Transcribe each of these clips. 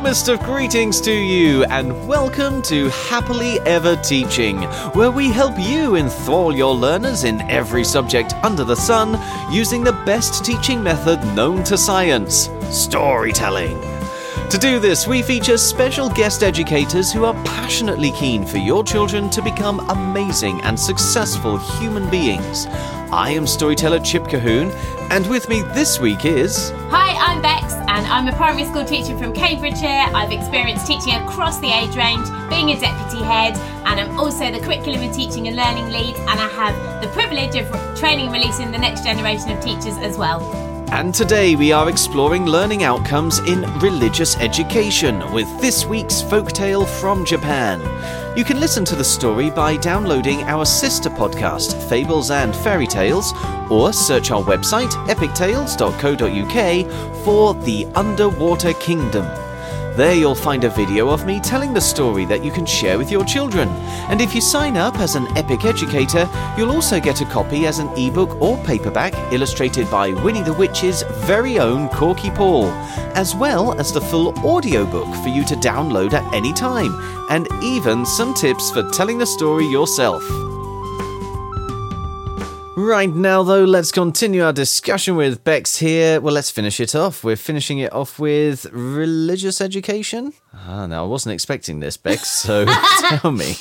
warmest of greetings to you, and welcome to Happily Ever Teaching, where we help you enthrall your learners in every subject under the sun using the best teaching method known to science storytelling. To do this, we feature special guest educators who are passionately keen for your children to become amazing and successful human beings. I am storyteller Chip Colquhoun, and with me this week is. Hi, I'm Bex, and I'm a primary school teacher from Cambridgeshire. I've experienced teaching across the age range, being a deputy head, and I'm also the curriculum and teaching and learning lead, and I have the privilege of training and releasing the next generation of teachers as well. And today we are exploring learning outcomes in religious education with this week's folktale from Japan. You can listen to the story by downloading our sister podcast, Fables and Fairy Tales, or search our website, epictales.co.uk, for The Underwater Kingdom. There you'll find a video of me telling the story that you can share with your children. And if you sign up as an Epic Educator, you'll also get a copy as an ebook or paperback illustrated by Winnie the Witch's very own Korky Paul, as well as the full audiobook for you to download at any time, and even some tips for telling the story yourself. Right now, though, let's continue our discussion with Bex here. Well, let's finish it off. We're finishing it off with religious education. Ah, now I wasn't expecting this, Bex, so tell me.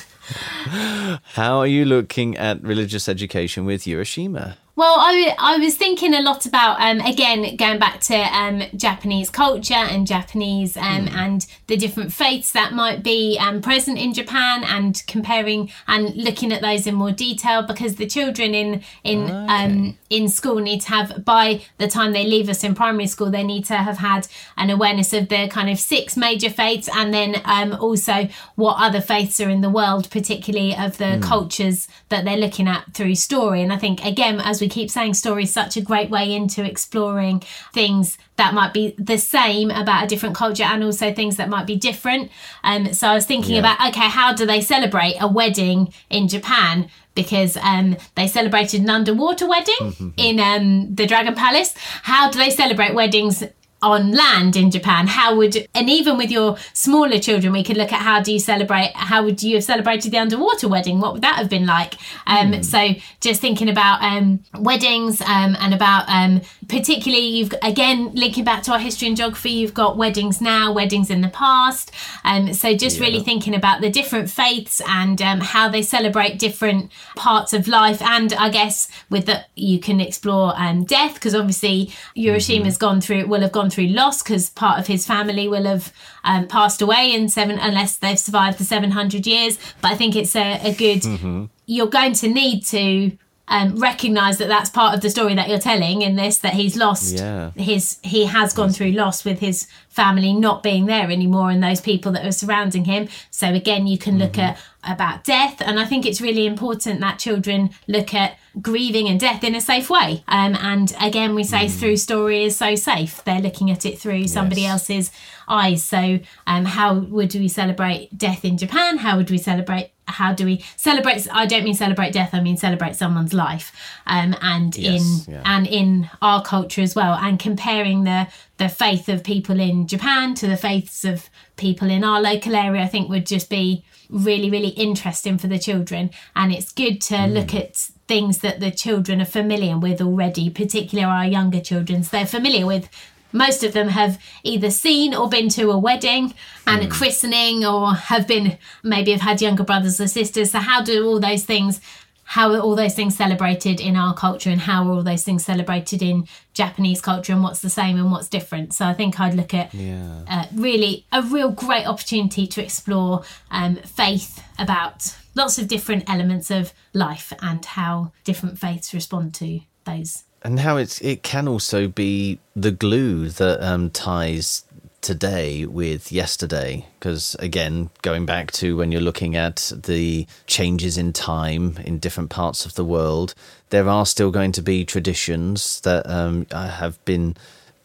How are you looking at religious education with Urashima? Well, I, I was thinking a lot about um, again going back to um, Japanese culture and Japanese um, mm. and the different faiths that might be um, present in Japan and comparing and looking at those in more detail because the children in in okay. Um, in school need to have by the time they leave us in primary school they need to have had an awareness of the kind of six major faiths and then um, also what other faiths are in the world, particularly of the mm. cultures that they're looking at through story. And I think again as we keep saying story is such a great way into exploring things that might be the same about a different culture and also things that might be different. Um, so I was thinking yeah. about okay, how do they celebrate a wedding in Japan? Because um, they celebrated an underwater wedding in um, the Dragon Palace. How do they celebrate weddings on land in Japan, how would and even with your smaller children, we could look at how do you celebrate? How would you have celebrated the underwater wedding? What would that have been like? Um, mm. So just thinking about um, weddings um, and about um, particularly you've again linking back to our history and geography. You've got weddings now, weddings in the past. Um, so just yeah. really thinking about the different faiths and um, how they celebrate different parts of life, and I guess with that you can explore death because obviously Urashima mm-hmm. gone through will have gone gone through loss because part of his family will have um, passed away in seven, unless they've survived the 700 years. But I think it's a, a good, mm-hmm. you're going to need to um, recognize that that's part of the story that you're telling in this that he's lost yeah. his he has gone through loss with his family not being there anymore and those people that are surrounding him so again you can mm-hmm. look at about death and i think it's really important that children look at grieving and death in a safe way. Um, and again we say mm. through story is so safe. They're looking at it through somebody else's eyes. So um, how would we celebrate death in japan? How would we celebrate how do we celebrate i don't mean celebrate death i mean celebrate someone's life um, and yes, in yeah. and in our culture as well and comparing the the faith of people in japan to the faiths of people in our local area i think would just be really really interesting for the children and it's good to mm. look at things that the children are familiar with already particularly our younger children so they're familiar with most of them have either seen or been to a wedding and mm. a christening or have been maybe have had younger brothers or sisters so how do all those things how are all those things celebrated in our culture and how are all those things celebrated in japanese culture and what's the same and what's different so i think i'd look at yeah. uh, really a real great opportunity to explore um, faith about lots of different elements of life and how different faiths respond to those and how it's it can also be the glue that um, ties today with yesterday. Because again going back to when you're looking at the changes in time in different parts of the world there are still going to be traditions that um, have been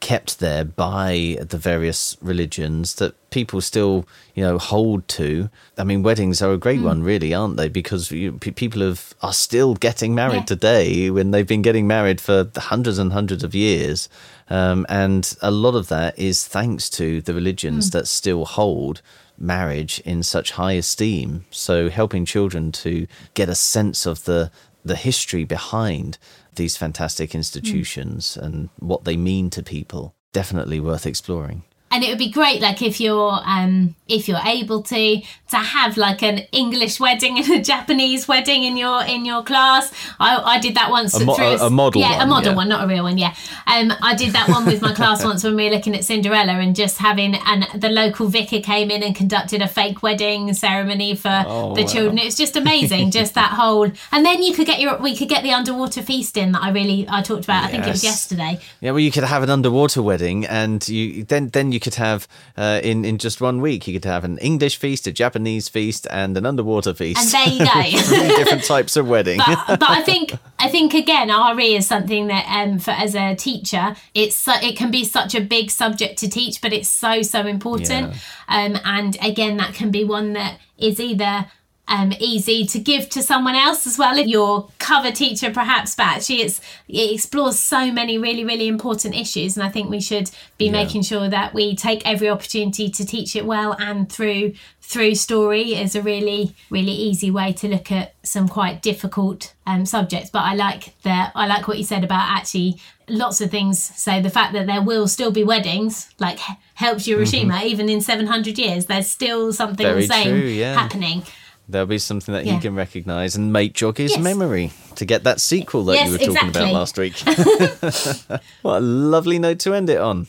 kept there by the various religions that people still, you know, hold to. I mean, weddings are a great Hmm. one, really, aren't they? Because you, pe- people have, are still getting married Yeah. today when they've been getting married for hundreds and hundreds of years. Um, and a lot of that is thanks to the religions that still hold marriage in such high esteem. So helping children to get a sense of the the history behind these fantastic hmm. institutions and what they mean to people definitely worth exploring. And it would be great like if you're um if you're able to to have like an english wedding and a japanese wedding in your in your class. I, I did that once A mo- through a- a model yeah a one, model yeah. one not a real one yeah. Um i did that one with my class once when we were looking at cinderella and just having and the local vicar came in and conducted a fake wedding ceremony for Oh, the wow. children. It's just amazing just that whole and then you could get your we could get the underwater feast in that i really i talked about i think it was yesterday. Yeah, well, you could have an underwater wedding, and you then then you could have uh, in in just one week you could have an English feast, a Japanese feast, and an underwater feast. and there you go Three different types of wedding. but, but I think I think again RE is something that um for as a teacher it's su- it can be such a big subject to teach but it's so so important um and again that can be one that is either um, easy to give to someone else as well. If your cover teacher perhaps but actually it's it explores so many really really important issues and I think we should be making sure that we take every opportunity to teach it well and through through story is a really really easy way to look at some quite difficult um, subjects. But I like that I like what you said about actually lots of things. So the fact that there will still be weddings like helps Urashima even in 700 years there's still something Mm-hmm. Very the same true, yeah. happening There'll be something that Yeah. he can recognise and make jog his Yes. memory to get that sequel that Yes, you were talking exactly. about last week. what a lovely note to end it on.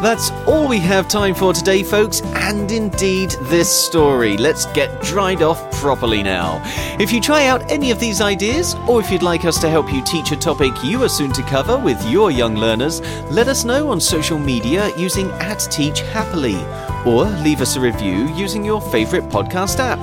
That's all we have time for today, folks, and indeed this story. Let's get dried off properly now. If you try out any of these ideas, or if you'd like us to help you teach a topic you are soon to cover with your young learners, let us know on social media using at Teach Happily, or leave us a review using your favourite podcast app.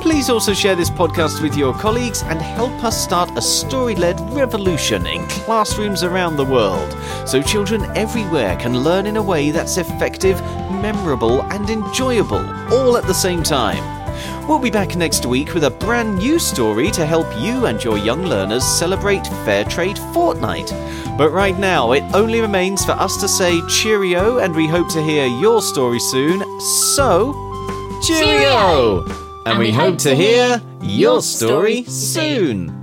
Please also share this podcast with your colleagues and help us start a story led revolution in classrooms around the world so children everywhere can learn in a way that's effective, memorable, and enjoyable all at the same time. We'll be back next week with a brand new story to help you and your young learners celebrate Fair Trade Fortnight. But right now, it only remains for us to say cheerio, and we hope to hear your story soon. So, cheerio! Cheerio! And, we, hope to hear your story soon.